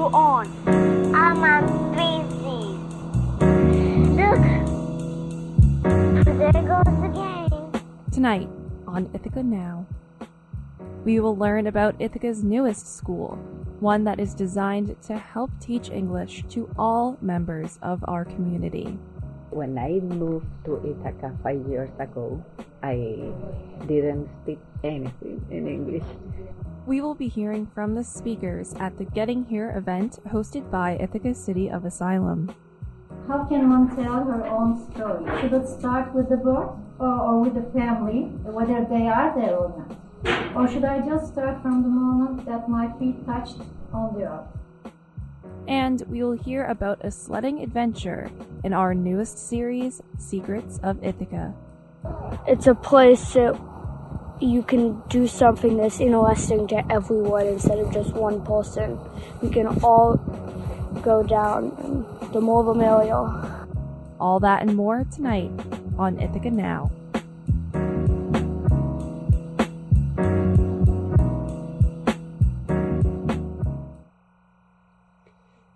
you on? I'm busy. Look, there goes the game. Tonight on Ithaca Now, we will learn about Ithaca's newest school, one that is designed to help teach English to all members of our community. When I moved to Ithaca five years ago, I didn't speak anything in English. We will be hearing from the speakers at the Getting Here event hosted by Ithaca City of Asylum. How can one tell her own story? Should it start with the birth or, or with the family, whether they are there or not? Or should I just start from the moment that my feet touched on the earth? And we will hear about a sledding adventure in our newest series, Secrets of Ithaca. It's a place that you can do something that's interesting to everyone instead of just one person. We can all go down, the more the merrier. All that and more tonight on Ithaca Now.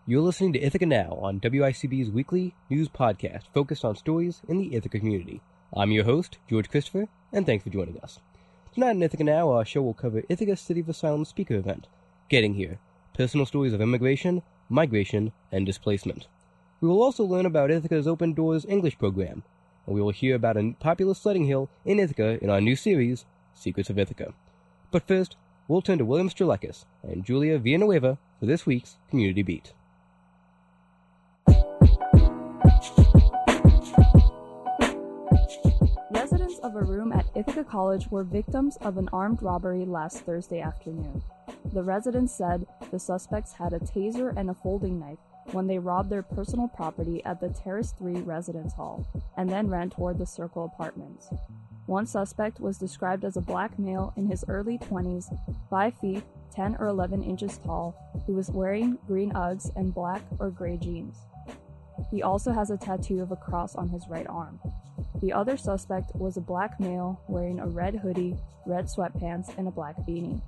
You're listening to Ithaca Now on WICB's weekly news podcast focused on stories in the Ithaca community. I'm your host, George Christopher, and thanks for joining us. Tonight in Ithaca Now, our show will cover Ithaca City of Asylum speaker event, Getting Here, personal stories of immigration, migration, and displacement. We will also learn about Ithaca's Open Doors English program, and we will hear about a popular sledding hill in Ithaca in our new series, Secrets of Ithaca. But first, we'll turn to William Strelakis and Julia Villanueva for this week's Community Beat. Of a room at Ithaca College were victims of an armed robbery last Thursday afternoon. The residents said the suspects had a taser and a folding knife when they robbed their personal property at the Terrace 3 Residence Hall and then ran toward the Circle Apartments. One suspect was described as a black male in his early 20s, 5 feet 10 or 11 inches tall, who was wearing green Uggs and black or gray jeans. He also has a tattoo of a cross on his right arm. The other suspect was a black male wearing a red hoodie, red sweatpants, and a black beanie.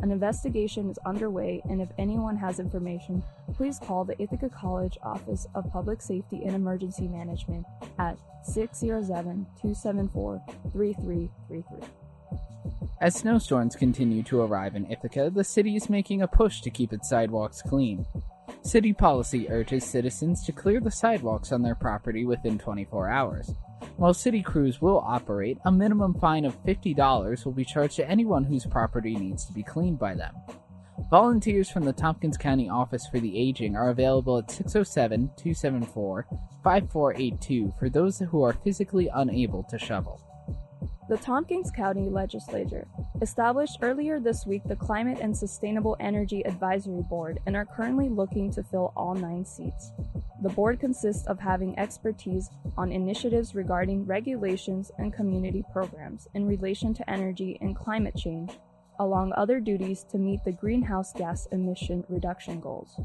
An investigation is underway, and if anyone has information, please call the Ithaca College Office of Public Safety and Emergency Management at 607 274 3333. As snowstorms continue to arrive in Ithaca, the city is making a push to keep its sidewalks clean. City policy urges citizens to clear the sidewalks on their property within 24 hours. While city crews will operate, a minimum fine of $50 will be charged to anyone whose property needs to be cleaned by them. Volunteers from the Tompkins County Office for the Aging are available at 607 274 5482 for those who are physically unable to shovel. The Tompkins County Legislature established earlier this week the Climate and Sustainable Energy Advisory Board and are currently looking to fill all nine seats. The board consists of having expertise on initiatives regarding regulations and community programs in relation to energy and climate change, along other duties to meet the greenhouse gas emission reduction goals.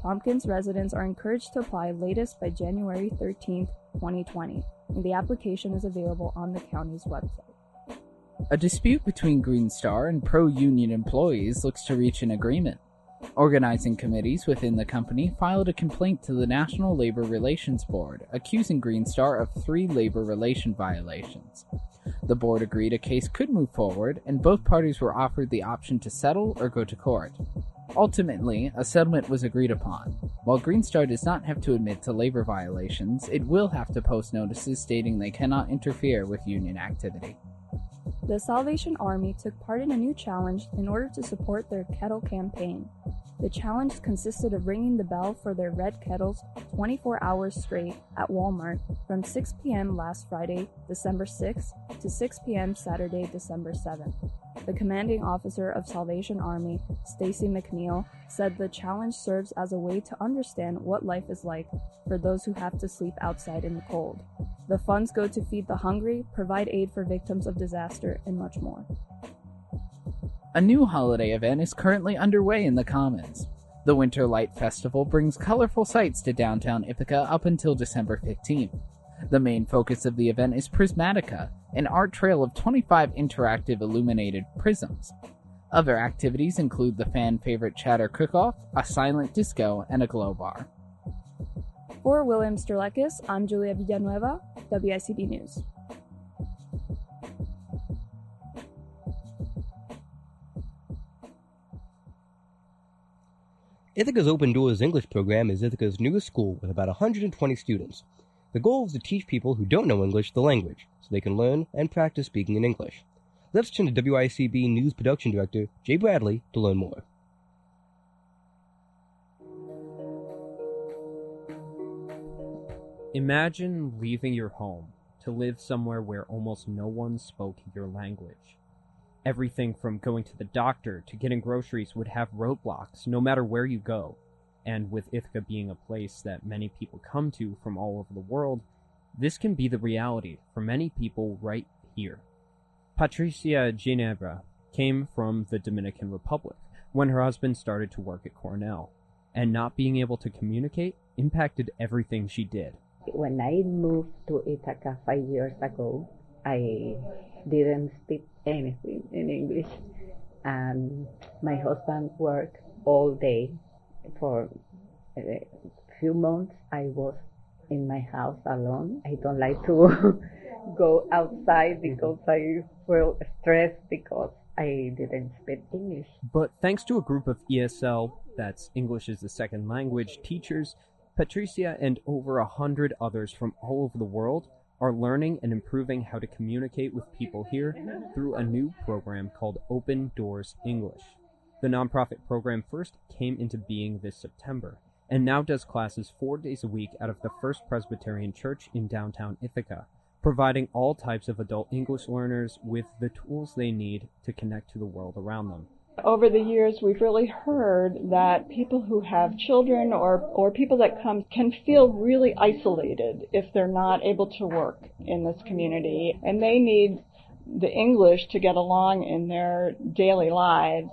Tompkins residents are encouraged to apply latest by January 13, 2020 and the application is available on the county's website. A dispute between Green Star and pro union employees looks to reach an agreement. Organizing committees within the company filed a complaint to the National Labor Relations Board, accusing Green Star of three labor relation violations. The board agreed a case could move forward, and both parties were offered the option to settle or go to court. Ultimately, a settlement was agreed upon. While Green Star does not have to admit to labor violations, it will have to post notices stating they cannot interfere with union activity. The Salvation Army took part in a new challenge in order to support their kettle campaign. The challenge consisted of ringing the bell for their red kettles 24 hours straight at Walmart from 6 p.m. last Friday, December 6th to 6 p.m. Saturday, December 7th. The commanding officer of Salvation Army, Stacy McNeil, said the challenge serves as a way to understand what life is like for those who have to sleep outside in the cold. The funds go to feed the hungry, provide aid for victims of disaster, and much more. A new holiday event is currently underway in the Commons. The Winter Light Festival brings colorful sights to downtown Ithaca up until December 15th. The main focus of the event is Prismatica, an art trail of 25 interactive illuminated prisms. Other activities include the fan favorite Chowder Cook Off, a silent disco, and a glow bar. For William Sterlekis, I'm Julia Villanueva, WICB News. Ithaca's Open Doors English program is Ithaca's newest school with about 120 students. The goal is to teach people who don't know English the language so they can learn and practice speaking in English. Let's turn to WICB News Production Director Jay Bradley to learn more. Imagine leaving your home to live somewhere where almost no one spoke your language. Everything from going to the doctor to getting groceries would have roadblocks no matter where you go. And with Ithaca being a place that many people come to from all over the world, this can be the reality for many people right here. Patricia Ginebra came from the Dominican Republic when her husband started to work at Cornell, and not being able to communicate impacted everything she did. When I moved to Ithaca five years ago, I didn't speak anything in English. And my husband worked all day. For a few months, I was in my house alone. I don't like to go outside mm-hmm. because I feel stressed because I didn't speak English. But thanks to a group of ESL, that's English as a second language, teachers, Patricia and over a hundred others from all over the world are learning and improving how to communicate with people here through a new program called Open Doors English. The nonprofit program first came into being this September and now does classes four days a week out of the First Presbyterian Church in downtown Ithaca, providing all types of adult English learners with the tools they need to connect to the world around them. Over the years, we've really heard that people who have children or, or people that come can feel really isolated if they're not able to work in this community. And they need the English to get along in their daily lives.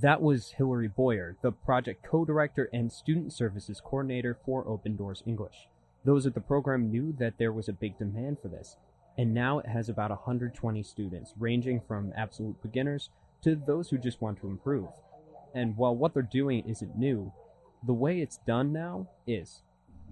That was Hilary Boyer, the project co-director and student services coordinator for Open Doors English. Those at the program knew that there was a big demand for this, and now it has about 120 students, ranging from absolute beginners to those who just want to improve. And while what they're doing isn't new, the way it's done now is.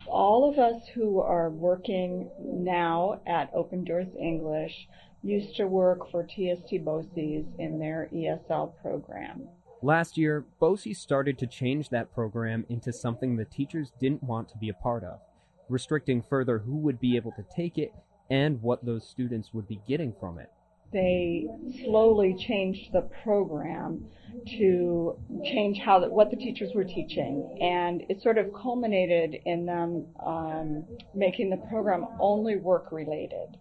All of us who are working now at Open Doors English used to work for TST BOCES in their ESL program. Last year, BOCES started to change that program into something the teachers didn't want to be a part of, restricting further who would be able to take it and what those students would be getting from it they slowly changed the program to change how the, what the teachers were teaching, and it sort of culminated in them um, making the program only work related.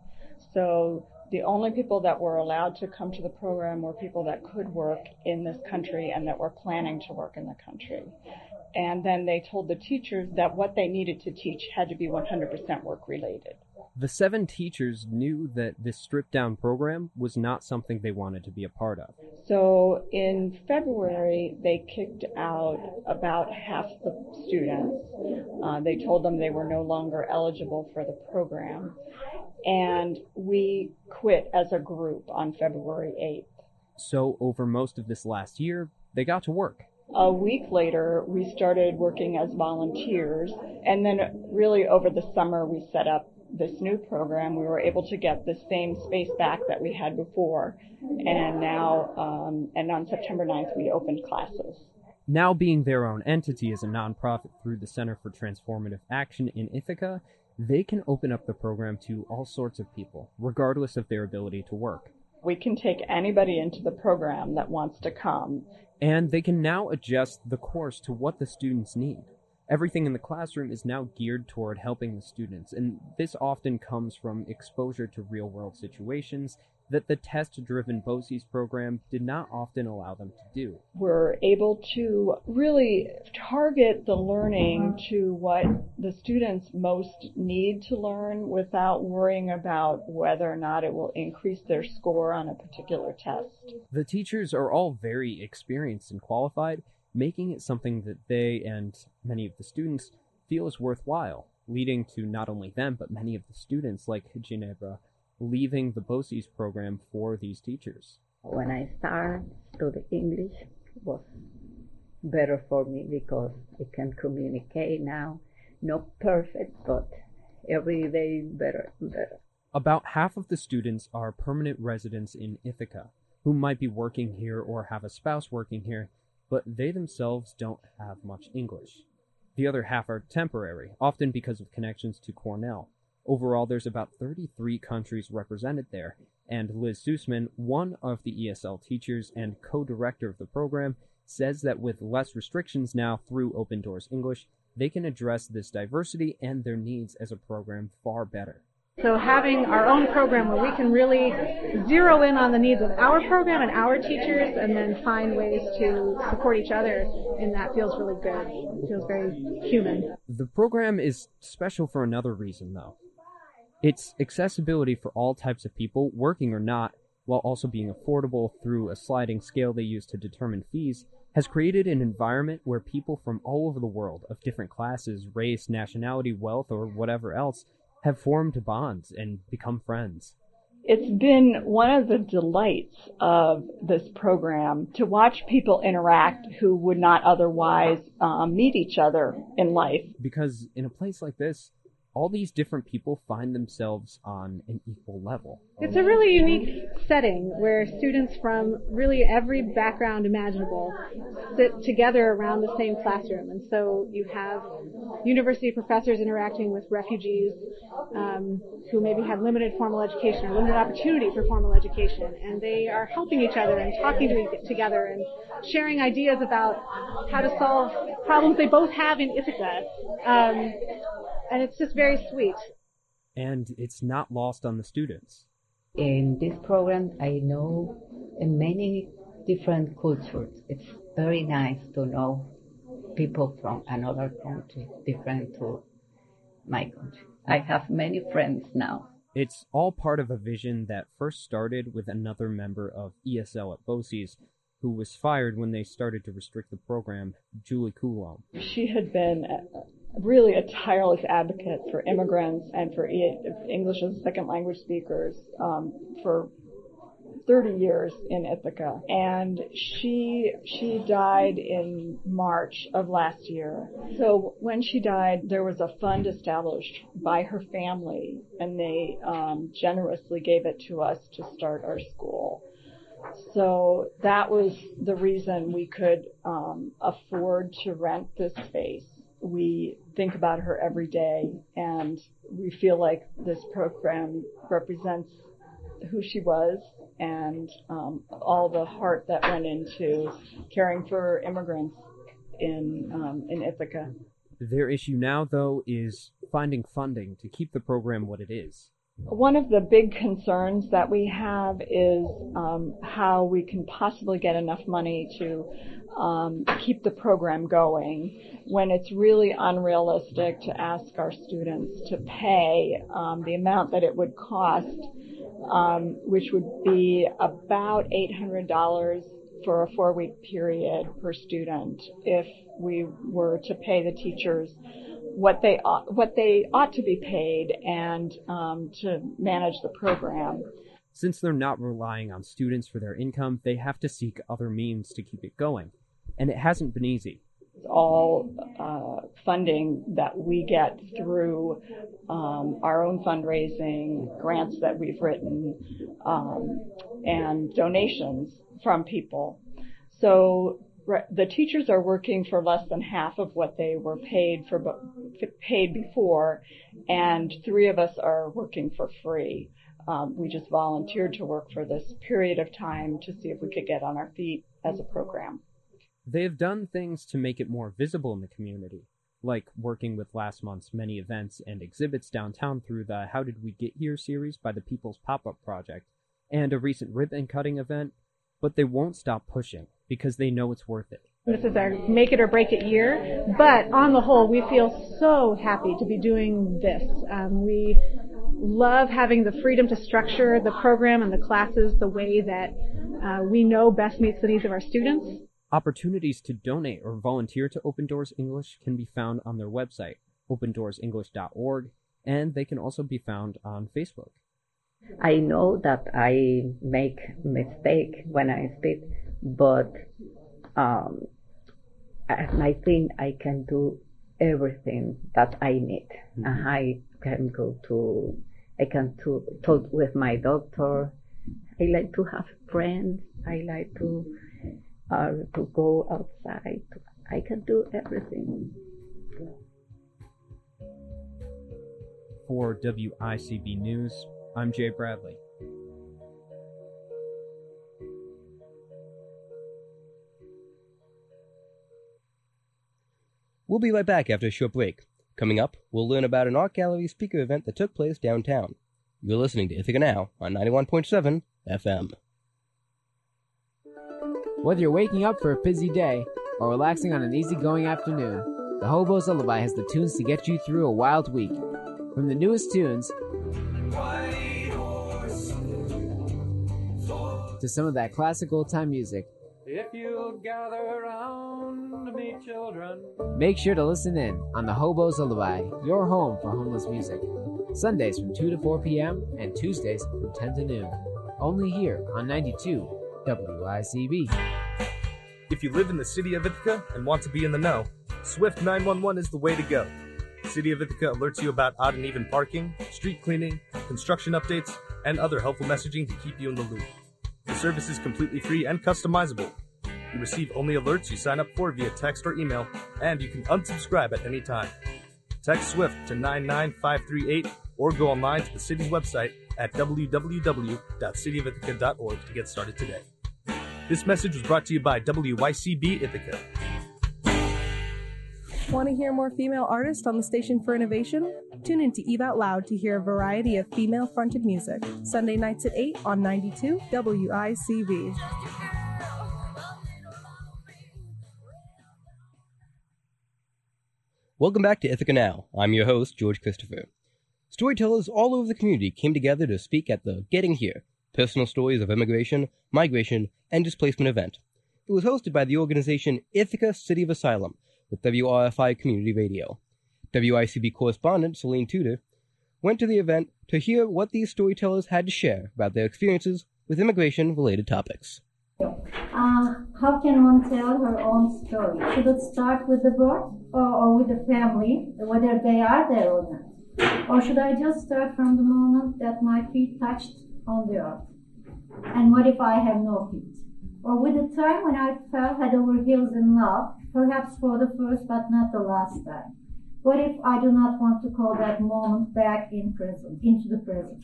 So the only people that were allowed to come to the program were people that could work in this country and that were planning to work in the country. And then they told the teachers that what they needed to teach had to be 100% work related. The seven teachers knew that this stripped down program was not something they wanted to be a part of. So in February, they kicked out about half the students. Uh, they told them they were no longer eligible for the program. And we quit as a group on February 8th. So over most of this last year, they got to work. A week later, we started working as volunteers. And then really over the summer, we set up this new program, we were able to get the same space back that we had before. And now, um, and on September 9th, we opened classes. Now being their own entity as a nonprofit through the Center for Transformative Action in Ithaca, they can open up the program to all sorts of people, regardless of their ability to work. We can take anybody into the program that wants to come. And they can now adjust the course to what the students need. Everything in the classroom is now geared toward helping the students, and this often comes from exposure to real world situations that the test driven BOCES program did not often allow them to do. We're able to really target the learning to what the students most need to learn without worrying about whether or not it will increase their score on a particular test. The teachers are all very experienced and qualified, making it something that they and many of the students feel is worthwhile, leading to not only them, but many of the students, like Ginebra, leaving the BOCES program for these teachers. When I started to the English was better for me because I can communicate now. Not perfect, but every day better and better. About half of the students are permanent residents in Ithaca, who might be working here or have a spouse working here, but they themselves don't have much English. The other half are temporary, often because of connections to Cornell. Overall, there's about 33 countries represented there, and Liz Sussman, one of the ESL teachers and co-director of the program, says that with less restrictions now through Open Doors English, they can address this diversity and their needs as a program far better. So having our own program where we can really zero in on the needs of our program and our teachers and then find ways to support each other and that feels really good. It feels very human. The program is special for another reason though. Its accessibility for all types of people, working or not, while also being affordable through a sliding scale they use to determine fees, has created an environment where people from all over the world, of different classes, race, nationality, wealth, or whatever else, have formed bonds and become friends. It's been one of the delights of this program to watch people interact who would not otherwise um, meet each other in life. Because in a place like this, all these different people find themselves on an equal level. It's a really unique setting where students from really every background imaginable sit together around the same classroom. And so you have university professors interacting with refugees um, who maybe have limited formal education or limited opportunity for formal education. And they are helping each other and talking to each together and sharing ideas about how to solve problems they both have in Ithaca. Um, and it's just very sweet. And it's not lost on the students. In this program, I know many different cultures. It's very nice to know people from another country, different to my country. I have many friends now. It's all part of a vision that first started with another member of ESL at BOCES who was fired when they started to restrict the program, Julie Coulomb. She had been really a tireless advocate for immigrants and for English as a second language speakers um, for 30 years in Ithaca. And she, she died in March of last year. So when she died, there was a fund established by her family and they um, generously gave it to us to start our school. So that was the reason we could um, afford to rent this space we think about her every day and we feel like this program represents who she was and um, all the heart that went into caring for immigrants in um, in Ithaca. Their issue now, though, is finding funding to keep the program what it is. One of the big concerns that we have is um, how we can possibly get enough money to um, keep the program going when it's really unrealistic to ask our students to pay um, the amount that it would cost, um, which would be about $800 for a four-week period per student if we were to pay the teachers what they ought, what they ought to be paid and um, to manage the program. Since they're not relying on students for their income, they have to seek other means to keep it going, and it hasn't been easy. It's all uh, funding that we get through um, our own fundraising, grants that we've written, um, and donations from people. So the teachers are working for less than half of what they were paid for paid before, and three of us are working for free. Um, we just volunteered to work for this period of time to see if we could get on our feet as a program. They have done things to make it more visible in the community, like working with last month's many events and exhibits downtown through the How Did We Get Here series by the People's Pop Up Project, and a recent ribbon cutting event, but they won't stop pushing because they know it's worth it. This is our make it or break it year, but on the whole, we feel so happy to be doing this. Um, we love having the freedom to structure the program and the classes the way that uh, we know best meets the needs of our students. Opportunities to donate or volunteer to Open Doors English can be found on their website, opendoorsenglish.org, and they can also be found on Facebook. I know that I make mistake when I speak but um, I think I can do everything that I need. Mm-hmm. I can go to, I can to, talk with my doctor. I like to have friends. I like to uh, to go outside. I can do everything. For WICB News, I'm Jay Bradley. We'll be right back after a short break. Coming up, we'll learn about an art gallery speaker event that took place downtown. You're listening to Ithaca Now on 91.7 FM. Whether you're waking up for a busy day or relaxing on an easygoing afternoon, the Hobo's Lullaby has the tunes to get you through a wild week. From the newest tunes to some of that classic old time music, if you gather around me, children. Make sure to listen in on the Hobo's Lullaby, your home for homeless music. Sundays from 2 to 4 p.m. and Tuesdays from 10 to noon. Only here on 92 WICB. If you live in the city of Ithaca and want to be in the know, Swift 911 is the way to go. City of Ithaca alerts you about odd and even parking, street cleaning, construction updates, and other helpful messaging to keep you in the loop. Service is completely free and customizable. You receive only alerts you sign up for via text or email, and you can unsubscribe at any time. Text SWIFT to 99538 or go online to the city's website at www.cityofithaca.org to get started today. This message was brought to you by WICB Ithaca. Want to hear more female artists on the Station for Innovation? Tune in to Eve Out Loud to hear a variety of female fronted music. Sunday nights at 8 on 92 WICB. Welcome back to Ithaca Now. I'm your host, George Christopher. Storytellers all over the community came together to speak at the Getting Here Personal Stories of Immigration, Migration, and Displacement event. It was hosted by the organization Ithaca City of Asylum with WRFI Community Radio. WICB correspondent Celine Tudor went to the event to hear what these storytellers had to share about their experiences with immigration related topics. Uh, how can one tell her own story? Should it start with the birth or, or with the family, whether they are there or not? Or should I just start from the moment that my feet touched on the earth? And what if I have no feet? Or with the time when I fell head over heels in love perhaps for the first but not the last time. What if I do not want to call that moment back in into the present?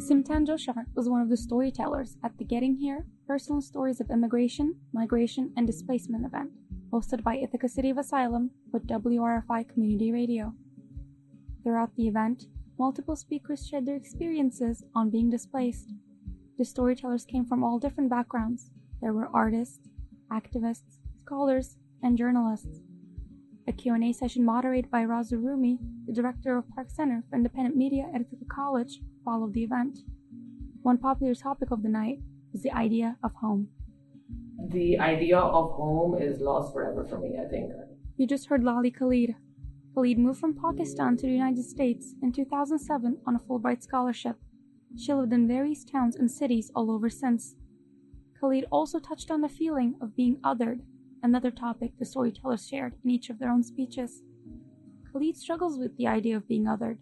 Simtan Joshar was one of the storytellers at the Getting Here Personal Stories of Immigration, Migration, and Displacement event, hosted by Ithaca City of Asylum with WRFI Community Radio. Throughout the event, multiple speakers shared their experiences on being displaced. The storytellers came from all different backgrounds. There were artists, activists, scholars, and journalists. A Q&A session moderated by Raza Rumi, the director of Park Center for Independent Media at Ithaca College, followed the event. One popular topic of the night was the idea of home. The idea of home is lost forever for me, I think. You just heard Lali Khalid. Khalid moved from Pakistan to the United States in 2007 on a Fulbright scholarship. She lived in various towns and cities all over since. Khalid also touched on the feeling of being othered, another topic the storytellers shared in each of their own speeches. Khalid struggles with the idea of being othered.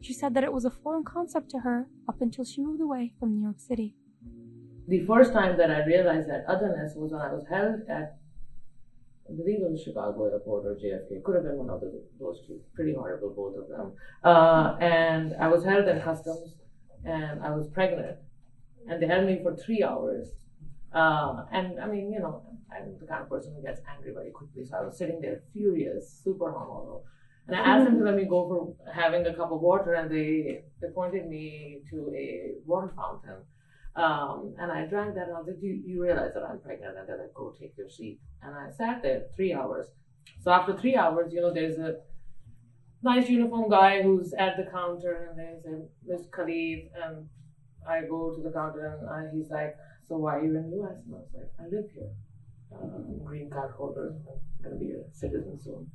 She said that it was a foreign concept to her up until she moved away from New York City. The first time that I realized that otherness was when I was held at, I believe it was Chicago Airport or JFK. Could have been one of those two. Pretty horrible, both of them. Uh, and I was held in customs, and I was pregnant, and they held me for three hours uh, and I mean, you know, I'm the kind of person who gets angry very quickly. So I was sitting there furious, super hormonal. And I asked them to let me go for having a cup of water, and they, they pointed me to a water fountain. Um, and I drank that, and I was like, you, you realize that I'm pregnant? And they're like, go take your seat. And I sat there three hours. So after three hours, you know, there's a nice uniform guy who's at the counter, and there's a Miss Khalid, and I go to the counter, and I, he's like, so why are you in the US? And I was like, I live here. Um, green card holder. I'm gonna be a citizen soon.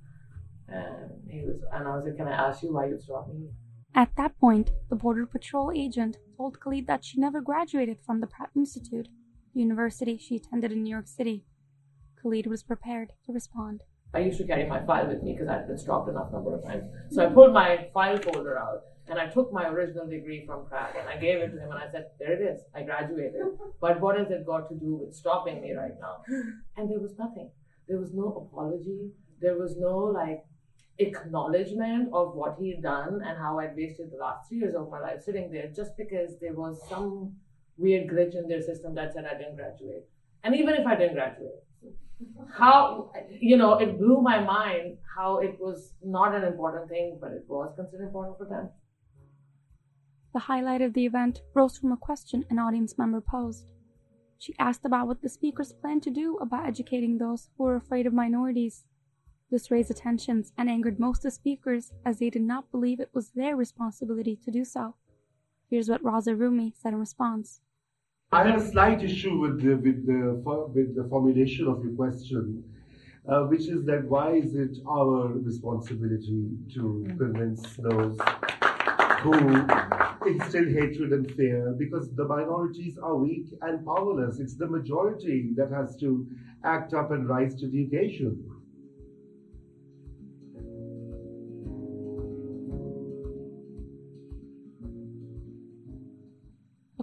And he was, and I was like, can I ask you why you stopped me? At that point, the Border Patrol agent told Khalid that she never graduated from the Pratt Institute. the university she attended in New York City. Khalid was prepared to respond. I used to carry my file with me because I'd been stopped enough number of times. So I pulled my file folder out and I took my original degree from Pratt and I gave it to him and I said, There it is, I graduated. But what has it got to do with stopping me right now? And there was nothing. There was no apology. There was no like acknowledgement of what he'd done and how I'd wasted the last three years of my life sitting there just because there was some weird glitch in their system that said I didn't graduate. And even if I didn't graduate, how you know it blew my mind how it was not an important thing but it was considered important for them. The highlight of the event rose from a question an audience member posed. She asked about what the speakers planned to do about educating those who were afraid of minorities. This raised attentions and angered most of the speakers as they did not believe it was their responsibility to do so. Here's what raza rumi said in response I have a slight issue with the with the with the formulation of your question, uh, which is that why is it our responsibility to convince those who instill hatred and fear? Because the minorities are weak and powerless. It's the majority that has to act up and rise to the occasion.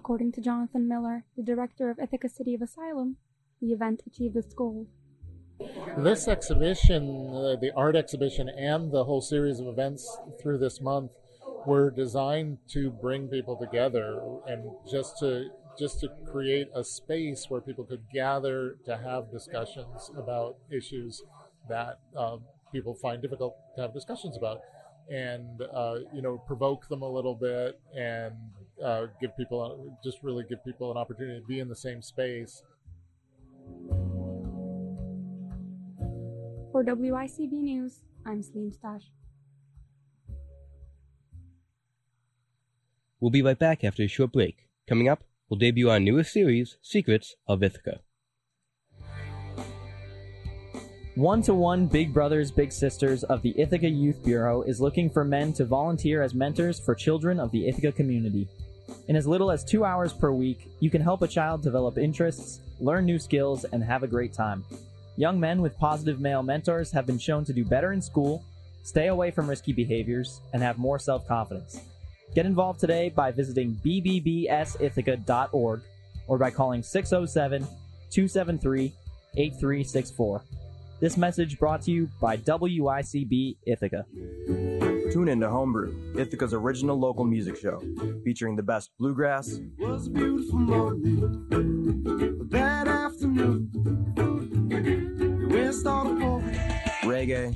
According to Jonathan Miller, the director of Ithaca City of Asylum, the event achieved its goal. This exhibition, uh, the art exhibition, and the whole series of events through this month were designed to bring people together and just to just to create a space where people could gather to have discussions about issues that uh, people find difficult to have discussions about and uh, you know provoke them a little bit and uh, give people just really give people an opportunity to be in the same space. For WICB News, I'm Celine Stash. We'll be right back after a short break. Coming up, we'll debut our newest series, Secrets of Ithaca. One to One Big Brothers Big Sisters of the Ithaca Youth Bureau is looking for men to volunteer as mentors for children of the Ithaca community. In as little as two hours per week, you can help a child develop interests, learn new skills, and have a great time. Young men with positive male mentors have been shown to do better in school, stay away from risky behaviors, and have more self confidence. Get involved today by visiting bbbsithaca.org or by calling 607 273 8364. This message brought to you by WICB Ithaca. Tune in to Homebrew, Ithaca's original local music show, featuring the best bluegrass, reggae,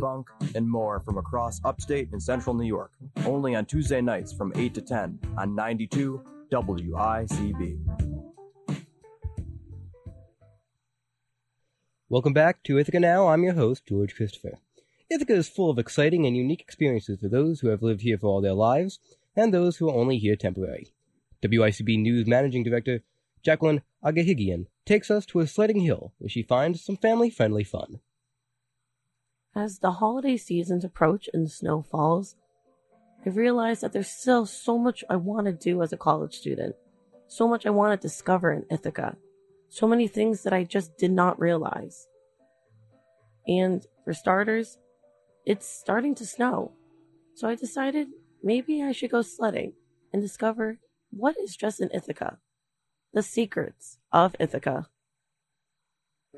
funk, and more from across upstate and central New York. Only on Tuesday nights from 8 to 10 on 92 WICB. Welcome back to Ithaca Now. I'm your host, George Christopher. Ithaca is full of exciting and unique experiences for those who have lived here for all their lives and those who are only here temporary. WICB News Managing Director Jacqueline Agahigian takes us to a sledding hill where she finds some family friendly fun. As the holiday seasons approach and the snow falls, I realize that there's still so much I want to do as a college student, so much I want to discover in Ithaca, so many things that I just did not realize. And for starters, it's starting to snow, so I decided maybe I should go sledding and discover what is just in Ithaca, the secrets of Ithaca.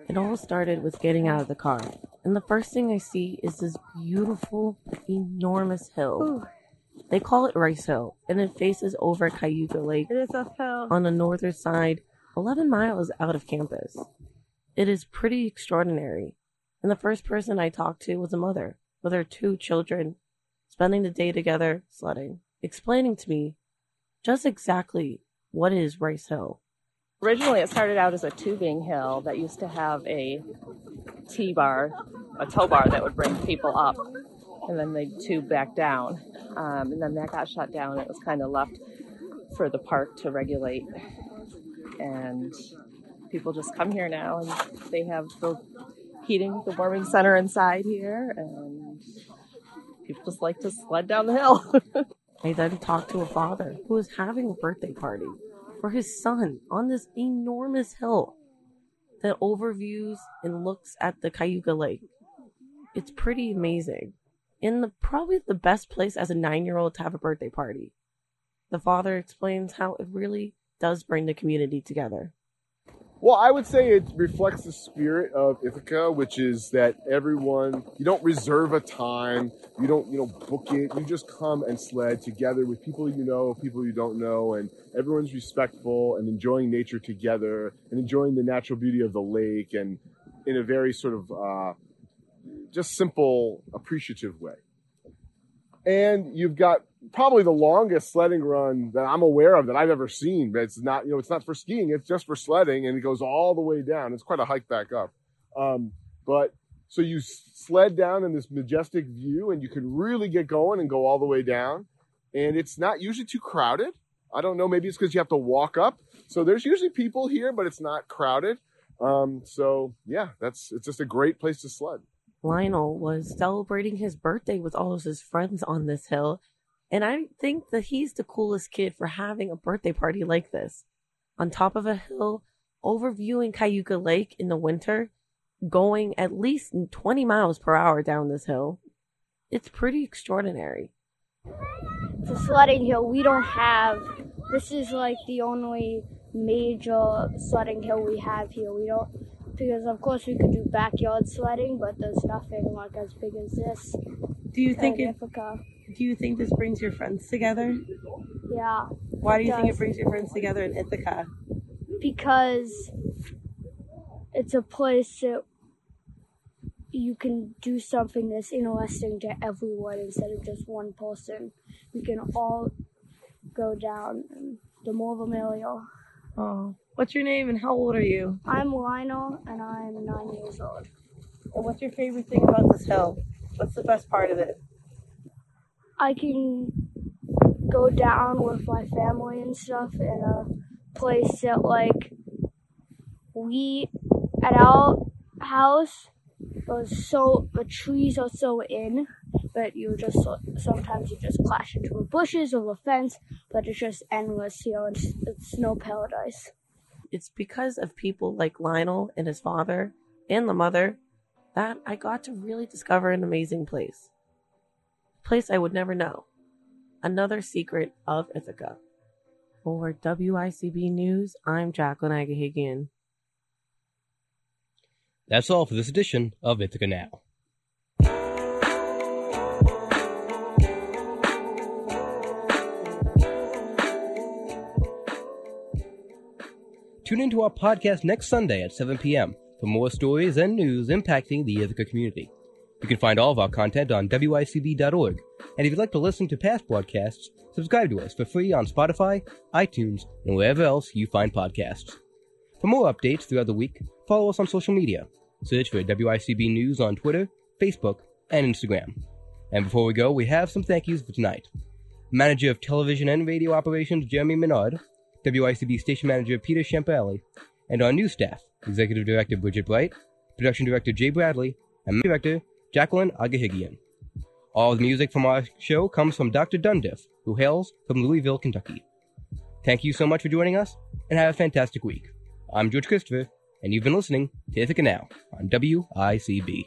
It all started with getting out of the car, and the first thing I see is this beautiful, enormous hill. Ooh. They call it Rice Hill, and it faces over Cayuga Lake It is a hill. on the northern side, 11 miles out of campus. It is pretty extraordinary, and the first person I talked to was a mother with her two children, spending the day together sledding, explaining to me just exactly what is Rice Hill. Originally, it started out as a tubing hill that used to have a T bar, a tow bar that would bring people up, and then they'd tube back down. Um, and then that got shut down. It was kind of left for the park to regulate. And people just come here now, and they have the heating, the warming center inside here, and people just like to sled down the hill. I then talked to a father who was having a birthday party for his son on this enormous hill that overviews and looks at the Cayuga Lake. It's pretty amazing. In the probably the best place as a nine year old to have a birthday party. The father explains how it really does bring the community together. Well, I would say it reflects the spirit of Ithaca, which is that everyone, you don't reserve a time, you don't, you know, book it, you just come and sled together with people you know, people you don't know, and everyone's respectful and enjoying nature together and enjoying the natural beauty of the lake and in a very sort of uh, just simple, appreciative way. And you've got probably the longest sledding run that I'm aware of that I've ever seen. But it's not, you know, it's not for skiing. It's just for sledding, and it goes all the way down. It's quite a hike back up. Um, but so you sled down in this majestic view, and you can really get going and go all the way down. And it's not usually too crowded. I don't know. Maybe it's because you have to walk up. So there's usually people here, but it's not crowded. Um, so yeah, that's it's just a great place to sled. Lionel was celebrating his birthday with all of his friends on this hill, and I think that he's the coolest kid for having a birthday party like this. On top of a hill, overviewing Cayuga Lake in the winter, going at least 20 miles per hour down this hill. It's pretty extraordinary. It's a sledding hill. We don't have. This is like the only major sledding hill we have here. We don't because of course we could do backyard sledding, but there's nothing like as big as this. Do you think in it, Ithaca. Do you think this brings your friends together? Yeah. Why do you think it brings your friends together in Ithaca? Because it's a place that you can do something that's interesting to everyone instead of just one person. We can all go down, and the more the merrier. Oh, what's your name and how old are you? I'm Lionel, and I'm nine years old. And what's your favorite thing about this hill? What's the best part of it? I can go down with my family and stuff in a place that like we at our house was so the trees are so in but you just sometimes you just clash into the bushes or the fence but it's just endless here it's, it's snow paradise It's because of people like Lionel and his father and the mother that I got to really discover an amazing place. Place I would never know. Another secret of Ithaca. For WICB News, I'm Jacqueline Agahigian. That's all for this edition of Ithaca Now. Tune into our podcast next Sunday at 7 p.m. for more stories and news impacting the Ithaca community. You can find all of our content on WICB.org, and if you'd like to listen to past broadcasts, subscribe to us for free on Spotify, iTunes, and wherever else you find podcasts. For more updates throughout the week, follow us on social media. Search for WICB News on Twitter, Facebook, and Instagram. And before we go, we have some thank yous for tonight. Manager of Television and Radio Operations Jeremy Menard, WICB Station Manager Peter Champelli, and our new staff, Executive Director Bridget Bright, Production Director Jay Bradley, and Director Jacqueline Agahigian. All the music from our show comes from Dr. Dundiff, who hails from Louisville, Kentucky. Thank you so much for joining us, and have a fantastic week. I'm George Christopher, and you've been listening to Ithaca Now on WICB.